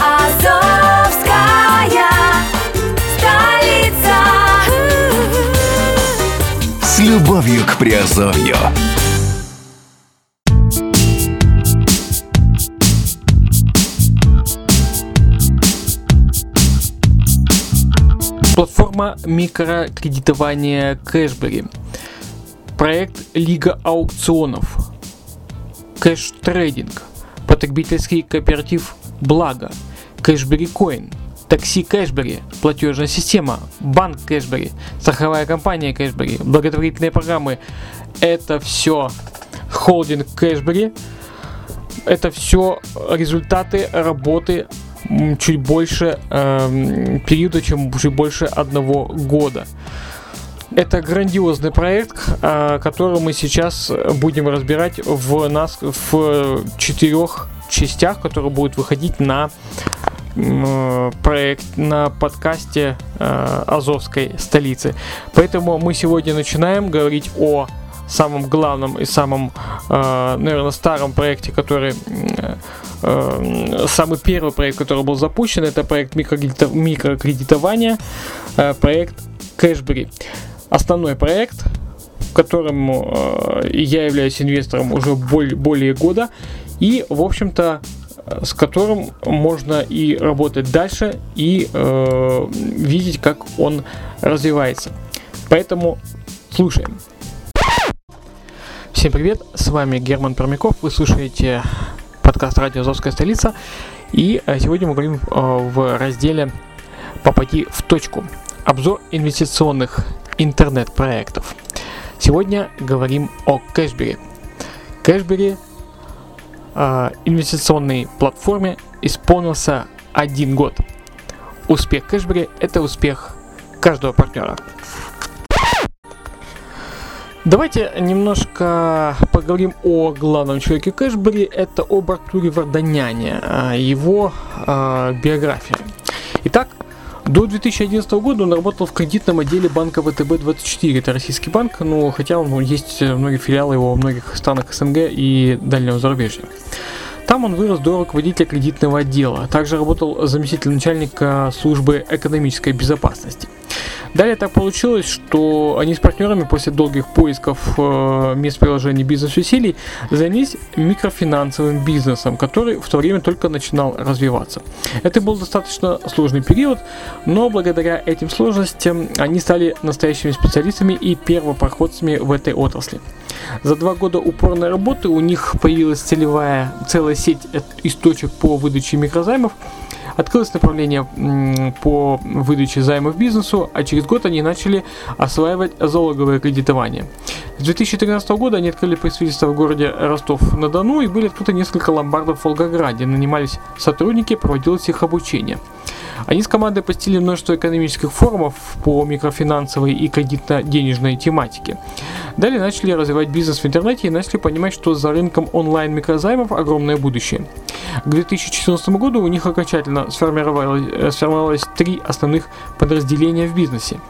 Азовская столица. С любовью к Приазовью. Платформа микрокредитования Кэшбери. Проект Лига аукционов. Cash Trading. Потребительский кооператив Благо. Кэшбери Coin. Такси Кэшбери, платежная система, банк Кэшбери, страховая компания Кэшбери, благотворительные программы. Это все холдинг Кэшбери. Это все результаты работы чуть больше эм, периода, чем чуть больше одного года. Это грандиозный проект, э, который мы сейчас будем разбирать в нас в четырех частях, которые будут выходить на проект на подкасте э, Азовской столицы. Поэтому мы сегодня начинаем говорить о самом главном и самом, э, наверное, старом проекте, который самый первый проект, который был запущен, это проект микрокредитов- микрокредитования, проект Кэшбери. Основной проект, в котором э, я являюсь инвестором уже боль- более года, и, в общем-то, э, с которым можно и работать дальше, и э, видеть, как он развивается. Поэтому слушаем. Всем привет, с вами Герман Пермяков, вы слушаете подкаст «Радио Азовская столица», и э, сегодня мы говорим э, в разделе «Попади в точку». Обзор инвестиционных интернет-проектов. Сегодня говорим о Кэшбери. Кэшбери э, инвестиционной платформе исполнился один год. Успех Кэшбери – это успех каждого партнера. Давайте немножко поговорим о главном человеке Кэшбери. Это об Артуре Варданяне, а, его а, биография. До 2011 года он работал в кредитном отделе банка ВТБ-24. Это российский банк, но хотя он есть многие филиалы его во многих странах СНГ и дальнего зарубежья. Там он вырос до руководителя кредитного отдела. Также работал заместителем начальника службы экономической безопасности. Далее так получилось, что они с партнерами после долгих поисков э, мест приложения бизнес-усилий занялись микрофинансовым бизнесом, который в то время только начинал развиваться. Это был достаточно сложный период, но благодаря этим сложностям они стали настоящими специалистами и первопроходцами в этой отрасли. За два года упорной работы у них появилась целевая, целая сеть э, из точек по выдаче микрозаймов, открылось направление по выдаче займов бизнесу, а через год они начали осваивать залоговое кредитование. С 2013 года они открыли представительство в городе Ростов-на-Дону и были открыты несколько ломбардов в Волгограде, нанимались сотрудники, проводилось их обучение. Они с командой посетили множество экономических форумов по микрофинансовой и кредитно-денежной тематике. Далее начали развивать бизнес в интернете и начали понимать, что за рынком онлайн-микрозаймов огромное будущее. К 2014 году у них окончательно сформировалось, э, сформировалось три основных подразделения в бизнесе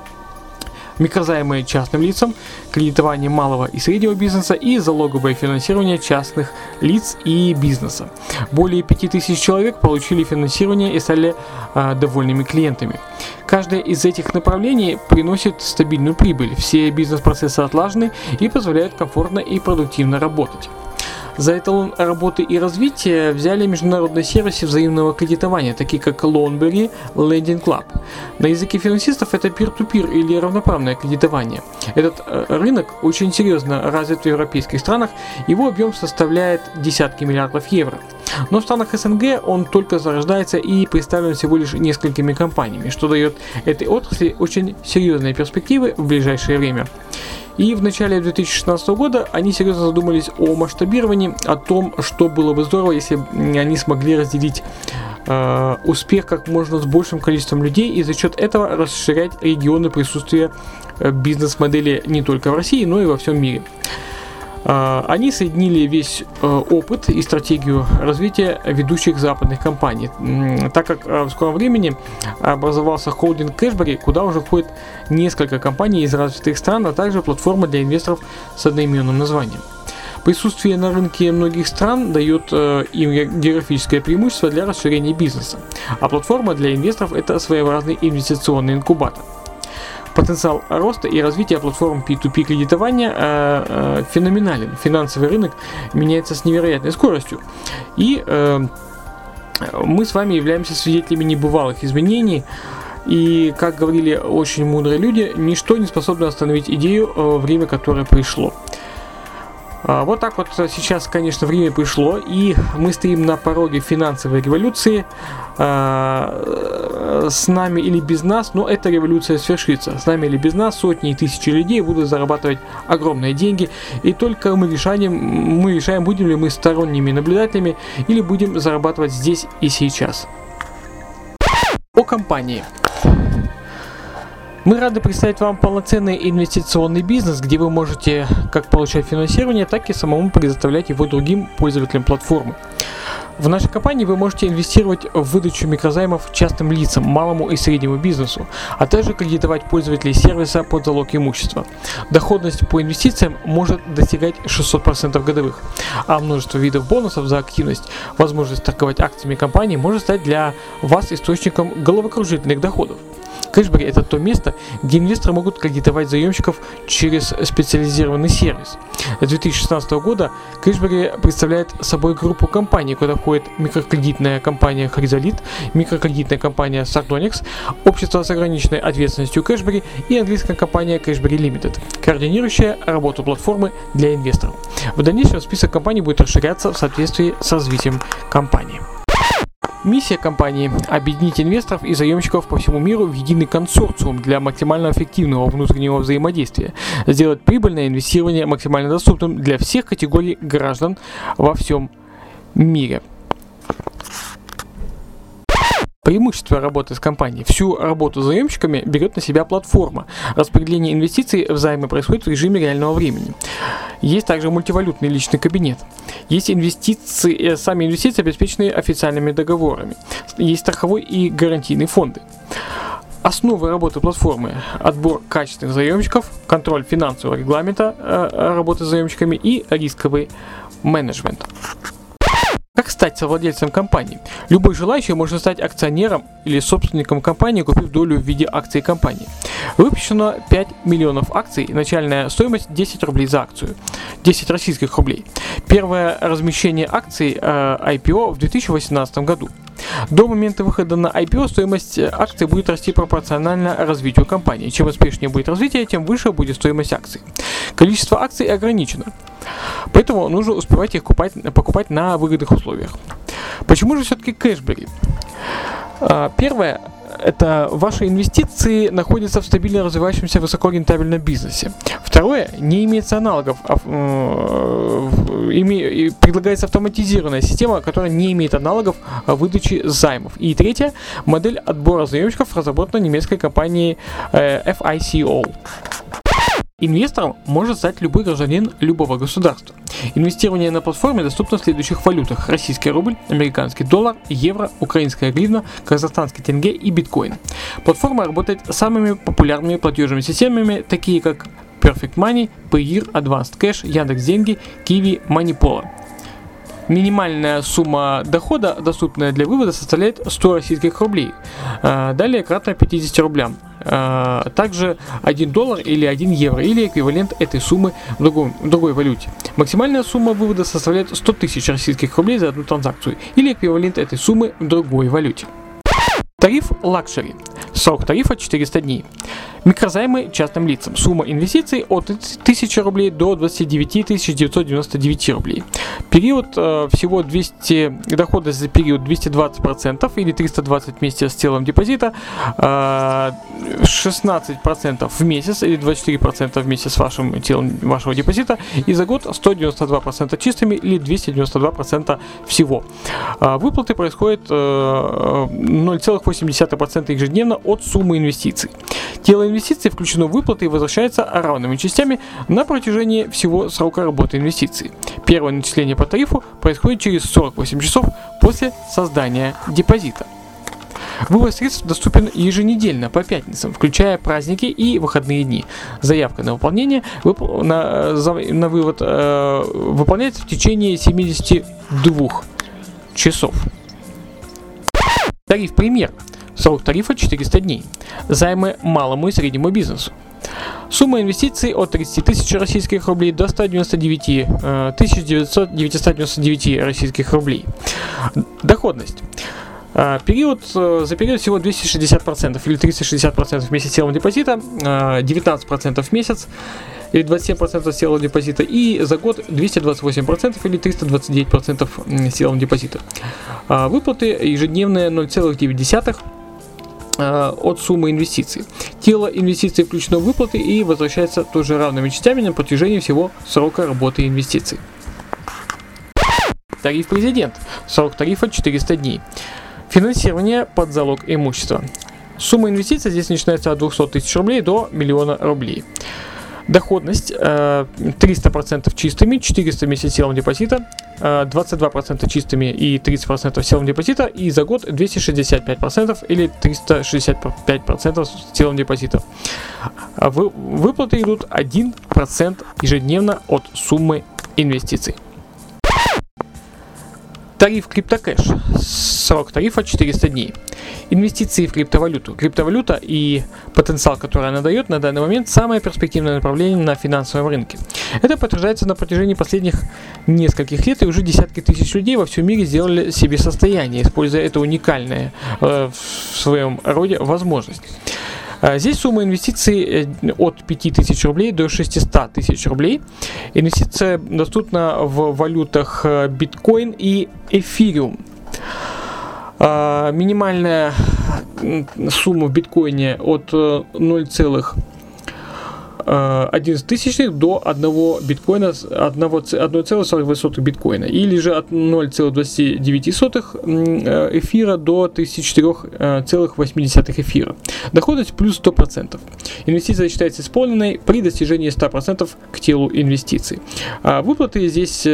микрозаймы частным лицам, кредитование малого и среднего бизнеса и залоговое финансирование частных лиц и бизнеса. Более 5000 человек получили финансирование и стали а, довольными клиентами. Каждое из этих направлений приносит стабильную прибыль, все бизнес-процессы отлажены и позволяют комфортно и продуктивно работать. За эталон работы и развития взяли международные сервисы взаимного кредитования, такие как Loanberry, Lending Club. На языке финансистов это peer-to-peer или равноправное кредитование. Этот э, рынок очень серьезно развит в европейских странах, его объем составляет десятки миллиардов евро. Но в странах СНГ он только зарождается и представлен всего лишь несколькими компаниями, что дает этой отрасли очень серьезные перспективы в ближайшее время. И в начале 2016 года они серьезно задумались о масштабировании, о том, что было бы здорово, если бы они смогли разделить э, успех как можно с большим количеством людей и за счет этого расширять регионы присутствия э, бизнес-модели не только в России, но и во всем мире. А, Они соединили весь э, опыт и стратегию развития ведущих западных компаний, так как э, в скором времени образовался холдинг Кэшбери, куда уже входит несколько компаний из развитых стран, а также платформа для инвесторов с одноименным названием. Присутствие на рынке многих стран дает э, им ге- географическое преимущество для расширения бизнеса, а платформа для инвесторов это своеобразный инвестиционный инкубатор. Потенциал роста и развития платформ P2P кредитования э, э, феноменален. Финансовый рынок меняется с невероятной скоростью. И э, мы с вами являемся свидетелями небывалых изменений. И, как говорили очень мудрые люди, ничто не способно остановить идею, э, время которое пришло. А, Вот так вот сейчас, конечно, время пришло, и мы стоим на пороге финансовой революции. А, С нами или без нас, но эта революция свершится. С нами или без нас сотни и тысячи людей будут зарабатывать огромные деньги, и только мы решаем, мы решаем, будем ли мы сторонними наблюдателями или будем зарабатывать здесь и сейчас. О компании. Мы рады представить вам полноценный инвестиционный бизнес, где вы можете как получать финансирование, так и самому предоставлять его другим пользователям платформы. В нашей компании вы можете инвестировать в выдачу микрозаймов частным лицам, малому и среднему бизнесу, а также кредитовать пользователей сервиса под залог имущества. Доходность по инвестициям может достигать 600% годовых, а множество видов бонусов за активность, возможность торговать акциями компании может стать для вас источником головокружительных доходов. Кэшбэри – это то место, где инвесторы могут кредитовать заемщиков через специализированный сервис. С 2016 года Кэшбэри представляет собой группу компаний, куда входит микрокредитная компания Хризолит, микрокредитная компания Sardonyx, общество с ограниченной ответственностью Кэшбэри и английская компания Кэшбэри Limited, координирующая работу платформы для инвесторов. В дальнейшем список компаний будет расширяться в соответствии с развитием компании. Миссия компании – объединить инвесторов и заемщиков по всему миру в единый консорциум для максимально эффективного внутреннего взаимодействия, сделать прибыльное инвестирование максимально доступным для всех категорий граждан во всем мире. Преимущество работы с компанией. Всю работу с заемщиками берет на себя платформа. Распределение инвестиций в займы происходит в режиме реального времени. Есть также мультивалютный личный кабинет. Есть инвестиции, э, сами инвестиции обеспечены официальными договорами. Есть страховой и гарантийные фонды. Основы работы платформы – отбор качественных заемщиков, контроль финансового регламента э, работы с заемщиками и рисковый менеджмент. Стать совладельцем компании? Любой желающий может стать акционером или собственником компании, купив долю в виде акций компании. Выпущено 5 миллионов акций, начальная стоимость 10 рублей за акцию. 10 российских рублей. Первое размещение акций э, IPO в 2018 году. До момента выхода на IPO стоимость э, акций будет расти пропорционально развитию компании. Чем успешнее будет развитие, тем выше будет стоимость акций. Количество акций ограничено. Поэтому нужно успевать их купать, покупать на выгодных условиях. Почему же все-таки кэшбэри? А, Первое это ваши инвестиции находятся в стабильно развивающемся высокорентабельном бизнесе. Второе, не имеется аналогов, а, э, име- предлагается автоматизированная система, которая не имеет аналогов выдачи займов. И третье, модель отбора заемщиков разработана немецкой компанией э, FICO. Инвестором может стать любой гражданин любого государства. Инвестирование на платформе доступно в следующих валютах. Российский рубль, американский доллар, евро, украинская гривна, казахстанский тенге и биткоин. Платформа работает с самыми популярными платежными системами, такие как Perfect Money, Payeer, Advanced Cash, Яндекс.Деньги, Qiwi, Moneypolo. Минимальная сумма дохода, доступная для вывода, составляет 100 российских рублей. А, Далее кратно 50 рублям. А, Также 1 доллар или 1 евро или эквивалент этой суммы в, другом- в другой валюте. Максимальная сумма вывода составляет 100 тысяч российских рублей за одну транзакцию или эквивалент этой суммы в другой валюте. Тариф luxury. Срок тарифа 400 дней. Микрозаймы частным лицам. Сумма инвестиций от 1000 рублей до 29 999 рублей. Период э, всего 200, доходность за период 220% или 320 вместе с телом депозита, э, 16% в месяц или 24% вместе с вашим телом вашего депозита и за год 192% чистыми или 292% всего. А, Выплаты происходят э, 0,8% ежедневно от суммы инвестиций. Тело инвестиций включено в выплаты и возвращается равными частями на протяжении всего срока работы инвестиций. Первое начисление по тарифу происходит через 48 часов после создания депозита. Вывод средств доступен еженедельно по пятницам, включая праздники и выходные дни. Заявка на выполнение вып- на, за- на вывод э, выполняется в течение 72 часов. Тариф пример. Срок тарифа 400 дней. Займы малому и среднему бизнесу. Сумма инвестиций от 30 тысяч российских рублей до 199 э, тысяч 900 999 российских рублей. Доходность. А, Период, э, за период всего 260% или 360% вместе с телом депозита, а, 19% в месяц или 27% с телом депозита и за год 228% или 329% м, с телом депозита. Выплаты ежедневные 0,9 а, от суммы инвестиций. Тело инвестиций включено в выплаты и возвращается тоже равными частями на протяжении всего срока работы инвестиций. Тариф президент. Срок тарифа 400 дней. Финансирование под залог имущества. Сумма инвестиций здесь начинается от 200 тысяч рублей до миллиона рублей. Доходность э, 300% чистыми, 400 вместе с телом депозита, э, 22% чистыми и 30% с телом депозита, и за год 265% или 365% с телом депозита. Вы- выплаты идут 1% ежедневно от суммы инвестиций. Тариф CryptoCash. Срок тарифа 400 дней. Инвестиции в криптовалюту. Криптовалюта и потенциал, который она дает на данный момент, самое перспективное направление на финансовом рынке. Это подтверждается на протяжении последних нескольких лет, и уже десятки тысяч людей во всем мире сделали себе состояние, используя эту уникальную э, в своем роде возможность. Э, здесь сумма инвестиций э, от 5000 рублей до 600 тысяч рублей. Инвестиция доступна в валютах э, биткоин и эфириум. Минимальная сумма в биткоине от 0,5 Э, 11 тысячных до 1 биткоина, 1,48 биткоина, или же от 0,29 э, эфира до 34,8 э, эфира. Доходность плюс 100%. Инвестиция считается исполненной при достижении 100% к телу инвестиций. А выплаты здесь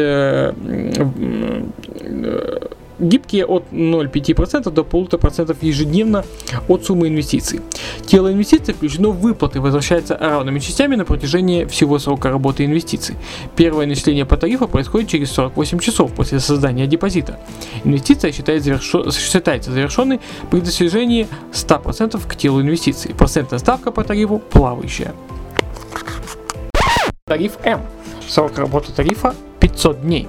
гибкие от 0,5% до 1,5% ежедневно от суммы инвестиций. Тело инвестиций включено в выплаты, возвращается равными частями на протяжении всего срока работы инвестиций. Первое начисление по тарифу происходит через 48 часов после создания депозита. Инвестиция считается, завершо- считается завершенной при достижении 100% к телу инвестиций. Процентная ставка по тарифу плавающая. Тариф М. Срок работы тарифа 500 дней.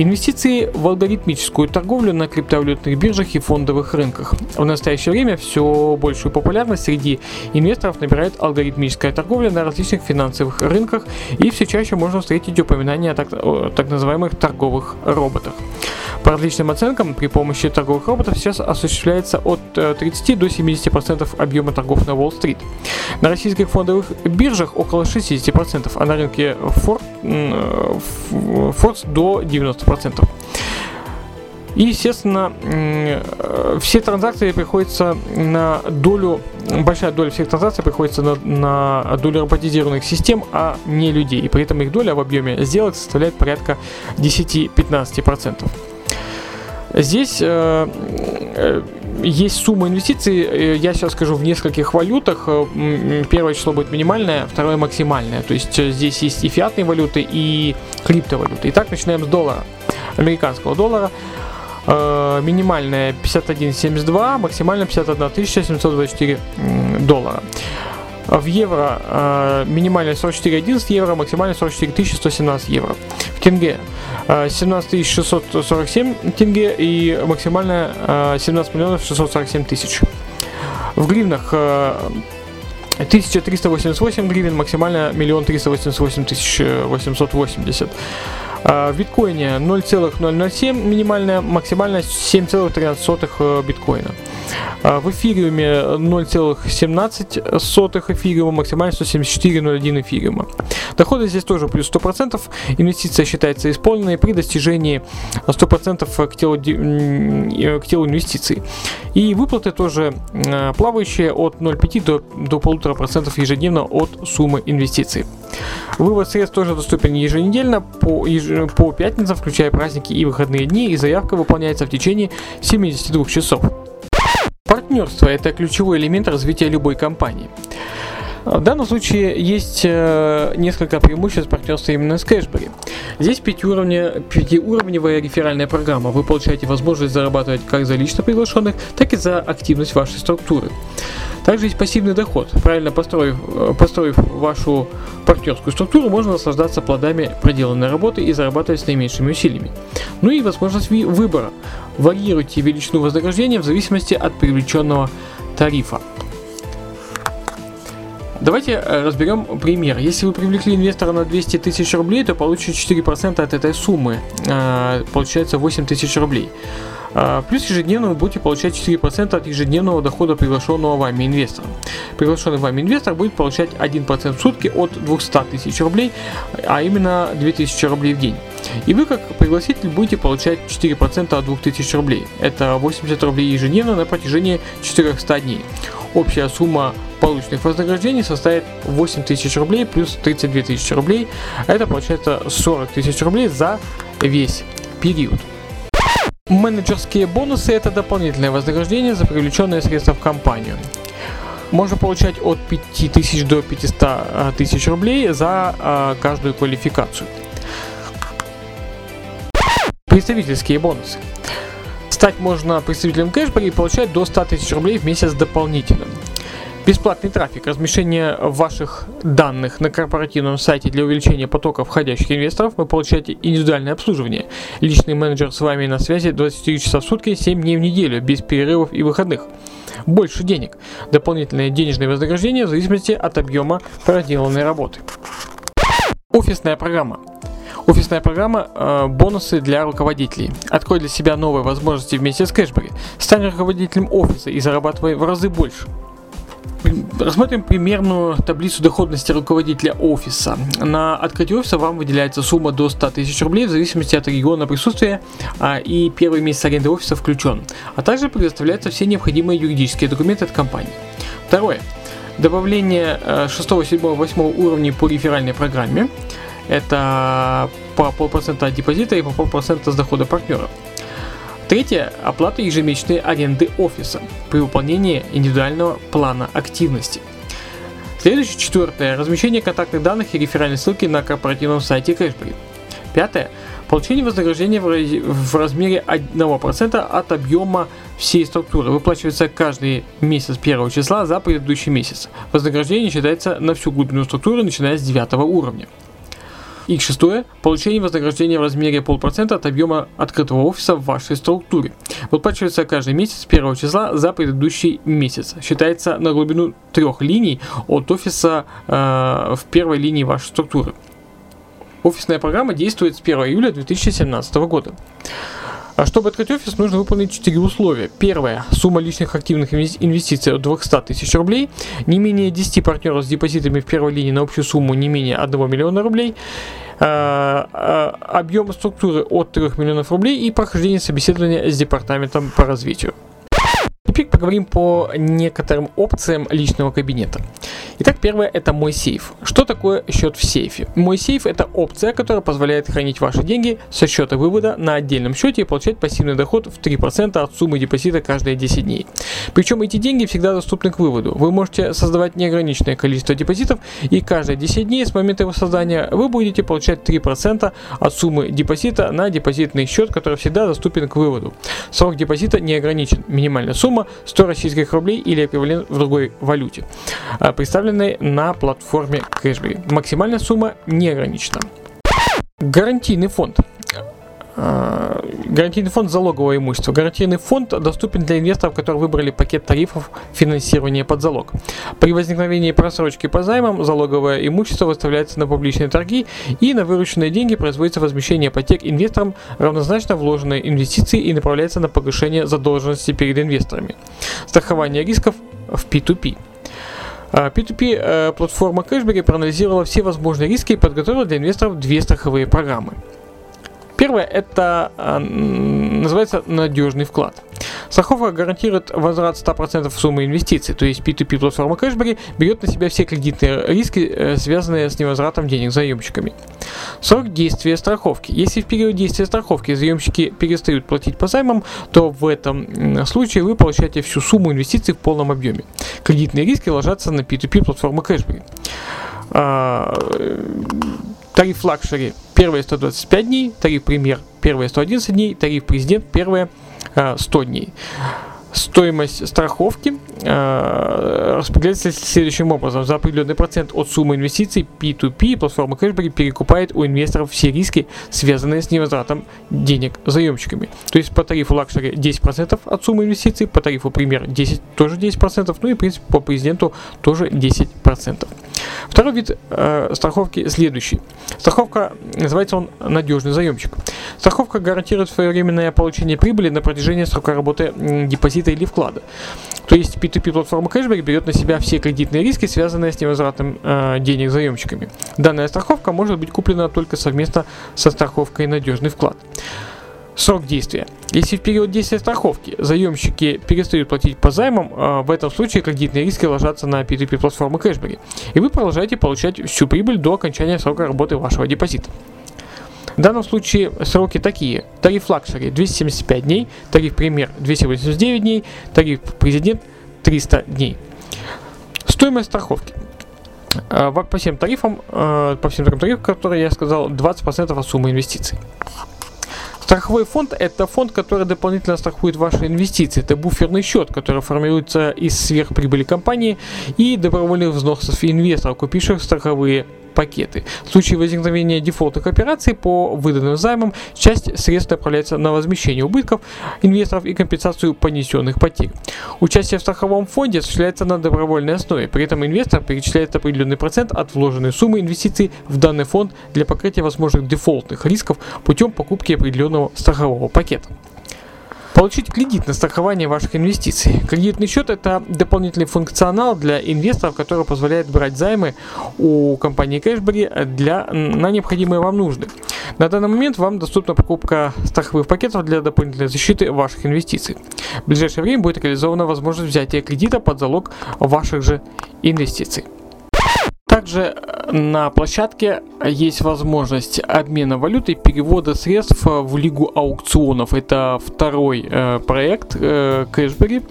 Инвестиции в алгоритмическую торговлю на криптовалютных биржах и фондовых рынках. В настоящее время все большую популярность среди инвесторов набирает алгоритмическая торговля на различных финансовых рынках и все чаще можно встретить упоминания о так, о так называемых торговых роботах. По различным оценкам, при помощи торговых роботов сейчас осуществляется от э, 30 до 70% объема торгов на Уолл-стрит. На российских фондовых биржах около 60%, а на рынке Фор- м, э, до 90%. И, естественно, э, все транзакции приходится на долю, большая доля всех транзакций приходится на, на долю роботизированных систем, а не людей. И при этом их доля в объеме сделок составляет порядка 10-15%. Здесь э, э, есть сумма инвестиций, э, я сейчас скажу в нескольких валютах. Первое число будет минимальное, второе максимальное. То есть здесь есть и фиатные валюты, и криптовалюты. Итак, начинаем с доллара, американского доллара. Э, Минимальная 51.72, максимальная 51 724 м, доллара. В евро э, минимальная 44.11 евро, максимальная 44 117 евро. В тенге э, 17 647 тенге и максимальная э, 17 миллионов 647 тысяч. В гривнах э, 1388 гривен, максимально 1 388 тысяч 880. А, В биткоине 0,007 минимальная, максимальная 7,13 э, биткоина. А, В эфириуме 0,17 эфириума, максимально 174,01 эфириума. Доходы здесь тоже плюс 100%. Инвестиция считается исполненной при достижении 100% к телу, э, к телу инвестиций. И выплаты тоже э, плавающие от 0,5 до, до 1,5% ежедневно от суммы инвестиций. Вывод средств тоже доступен еженедельно по, еж- по пятницам, включая праздники и выходные дни, и заявка выполняется в течение 72 часов. Партнерство – это ключевой элемент развития любой компании. В данном случае есть э, несколько преимуществ партнерства именно с Кэшбери. Здесь пятиуровня, пятиуровневая реферальная программа. Вы получаете возможность зарабатывать как за лично приглашенных, так и за активность вашей структуры. Также есть пассивный доход. Правильно построив, э, построив вашу партнерскую структуру, можно наслаждаться плодами проделанной работы и зарабатывать с наименьшими усилиями. Ну и возможность выбора. Варьируйте величину вознаграждения в зависимости от привлеченного тарифа. Давайте э, разберем пример. Если вы привлекли инвестора на 200 тысяч рублей, то получите 4% от этой суммы. Э, Получается 8 тысяч рублей. А, Плюс ежедневно вы будете получать 4% от ежедневного дохода приглашенного вами инвестора. Приглашенный вами инвестор будет получать 1% в сутки от 200 тысяч рублей, а именно 2000 рублей в день. И вы как пригласитель будете получать 4% от 2000 рублей. Это 80 рублей ежедневно на протяжении 400 дней. Общая сумма полученных вознаграждений составит 8 тысяч рублей плюс 32 тысячи рублей. Это получается 40 тысяч рублей за весь период. Менеджерские бонусы – это дополнительное вознаграждение за привлеченные средства в компанию. Можно получать от 5000 до 500 а, тысяч рублей за а, каждую квалификацию. Представительские бонусы. Стать можно представителем кэшбэка и получать до 100 тысяч рублей в месяц дополнительно. Бесплатный трафик, размещение ваших данных на корпоративном сайте для увеличения потока входящих инвесторов, вы получаете индивидуальное обслуживание. Личный менеджер с вами на связи 24 часа в сутки, 7 дней в неделю, без перерывов и выходных. Больше денег. Дополнительные денежные вознаграждения в зависимости от объема проделанной работы. Офисная программа. Офисная программа э, бонусы для руководителей. Открой для себя новые возможности вместе с Кэшбэри. Стань руководителем офиса и зарабатывай в разы больше. Рассмотрим примерную таблицу доходности руководителя офиса. На открытие офиса вам выделяется сумма до 100 тысяч рублей в зависимости от региона присутствия а, и первый месяц аренды офиса включен. А также предоставляются все необходимые юридические документы от компании. Второе. Добавление э, 6, 7, 8 уровней по реферальной программе. Это по полпроцента от депозита и по полпроцента с дохода партнера. Третье – оплата ежемесячной аренды офиса при выполнении индивидуального плана активности. Следующее, четвертое – размещение контактных данных и реферальной ссылки на корпоративном сайте Кэшбэри. Пятое – получение вознаграждения в размере 1% от объема всей структуры. Выплачивается каждый месяц первого числа за предыдущий месяц. Вознаграждение считается на всю глубину структуры, начиная с 9 уровня. И шестое – получение вознаграждения в размере полпроцента от объема открытого офиса в вашей структуре. Выплачивается каждый месяц с первого числа за предыдущий месяц. Считается на глубину трех линий от офиса э, в первой линии вашей структуры. Офисная программа действует с 1 июля 2017 года. А Чтобы открыть офис, нужно выполнить 4 условия. Первое. Сумма личных активных инвес- инвестиций от 200 тысяч рублей. Не менее 10 партнеров с депозитами в первой линии на общую сумму не менее 1 миллиона рублей. а, а, Объем структуры от 3 миллионов рублей и прохождение собеседования с департаментом по развитию. Теперь поговорим по некоторым опциям личного кабинета. Итак, первое это мой сейф. Что такое счет в сейфе? Мой сейф это опция, которая позволяет хранить ваши деньги со счета вывода на отдельном счете и получать пассивный доход в 3% от суммы депозита каждые 10 дней. Причем эти деньги всегда доступны к выводу. Вы можете создавать неограниченное количество депозитов и каждые 10 дней с момента его создания вы будете получать 3% от суммы депозита на депозитный счет, который всегда доступен к выводу. Срок депозита не ограничен. Минимальная сумма 100 российских рублей или эквивалент в другой валюте, а, представленной на платформе Cashberry. Максимальная сумма не ограничена. Гарантийный фонд. Гарантийный фонд залогового имущества. Гарантийный фонд доступен для инвесторов, которые выбрали пакет тарифов финансирования под залог. При возникновении просрочки по займам залоговое имущество выставляется на публичные торги и на вырученные деньги производится возмещение потерь инвесторам, равнозначно вложенные инвестиции и направляется на погашение задолженности перед инвесторами. Страхование рисков в P2P. А, P2P э, платформа Cashberry проанализировала все возможные риски и подготовила для инвесторов две страховые программы. Первое это э, называется надежный вклад. Страховка гарантирует возврат 100% суммы инвестиций, то есть P2P платформа Cashberry берет на себя все кредитные риски, э, связанные с невозвратом денег заемщиками. Срок действия страховки. Если в период действия страховки заемщики перестают платить по займам, то в этом случае вы получаете всю сумму инвестиций в полном объеме. Кредитные риски ложатся на P2P платформу Cashbery. Э, Тариф luxury первые 125 дней, тариф премьер первые 111 дней, тариф президент первые э, 100 дней. Стоимость страховки э, распределяется следующим образом. За определенный процент от суммы инвестиций P2P платформа Cashbery перекупает у инвесторов все риски, связанные с невозвратом денег заемщиками. То есть по тарифу лакшери 10% от суммы инвестиций, по тарифу премьер 10, тоже 10%, ну и в принципе по президенту тоже 10%. Второй вид э, страховки следующий. Страховка, называется он надежный заемщик. Страховка гарантирует своевременное получение прибыли на протяжении срока работы депозита или вклада. То есть P2P платформа Cashberry берет на себя все кредитные риски, связанные с невозвратом э, денег заемщиками. Данная страховка может быть куплена только совместно со страховкой надежный вклад. Срок действия. Если в период действия страховки заемщики перестают платить по займам, э, в этом случае кредитные риски ложатся на P2P платформы Cashberry, и вы продолжаете получать всю прибыль до окончания срока работы вашего депозита. В данном случае сроки такие. Тариф лакшери 275 дней, тариф премьер 289 дней, тариф президент 300 дней. Стоимость страховки. Во- По всем тарифам, э, по всем трем тарифам, которые я сказал, 20% от суммы инвестиций. Страховой фонд – это фонд, который дополнительно страхует ваши инвестиции. Это буферный счет, который формируется из сверхприбыли компании и добровольных взносов инвесторов, купивших страховые пакеты. В случае возникновения дефолтных операций по выданным займам, часть средств направляется на возмещение убытков инвесторов и компенсацию понесенных потерь. Участие в страховом фонде осуществляется на добровольной основе. При этом инвестор перечисляет определенный процент от вложенной суммы инвестиций в данный фонд для покрытия возможных дефолтных рисков путем покупки определенного страхового пакета. Получить кредит на страхование ваших инвестиций. Кредитный счет – это дополнительный функционал для инвесторов, который позволяет брать займы у компании Cashberry для, на необходимые вам нужды. На данный момент вам доступна покупка страховых пакетов для дополнительной защиты ваших инвестиций. В ближайшее время будет реализована возможность взятия кредита под залог ваших же инвестиций. Также э, на площадке есть возможность обмена валюты, перевода средств э, в Лигу аукционов. Это второй э, проект э, Cashberry,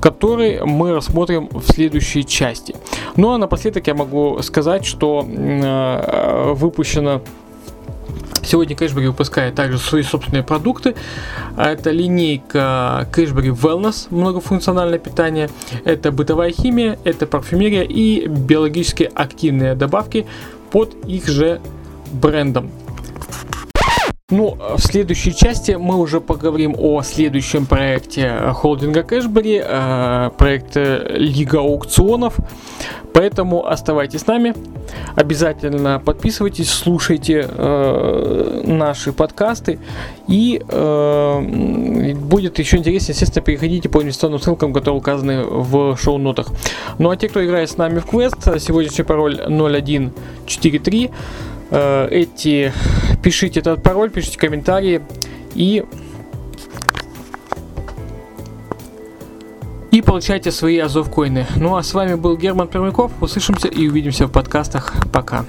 который мы рассмотрим в следующей части. Ну а напоследок я могу сказать, что э, выпущено Сегодня Cashberry выпускает также свои собственные продукты. А Это линейка Cashberry Wellness, многофункциональное питание. Это бытовая химия, это парфюмерия и биологически активные добавки под их же брендом. Ну, в следующей части мы уже поговорим о следующем проекте холдинга Cashberry, э, проекте Лига аукционов. Поэтому оставайтесь с нами. Обязательно подписывайтесь, слушайте э, наши подкасты. И э, будет еще интереснее, естественно, переходите по инвестиционным ссылкам, которые указаны в шоу-нотах. Ну а те, кто играет с нами в квест, сегодняшний пароль 0143. Э, эти пишите этот пароль, пишите комментарии и и получайте свои азов коины. Ну а с вами был Герман Пермяков. Услышимся и увидимся в подкастах. Пока.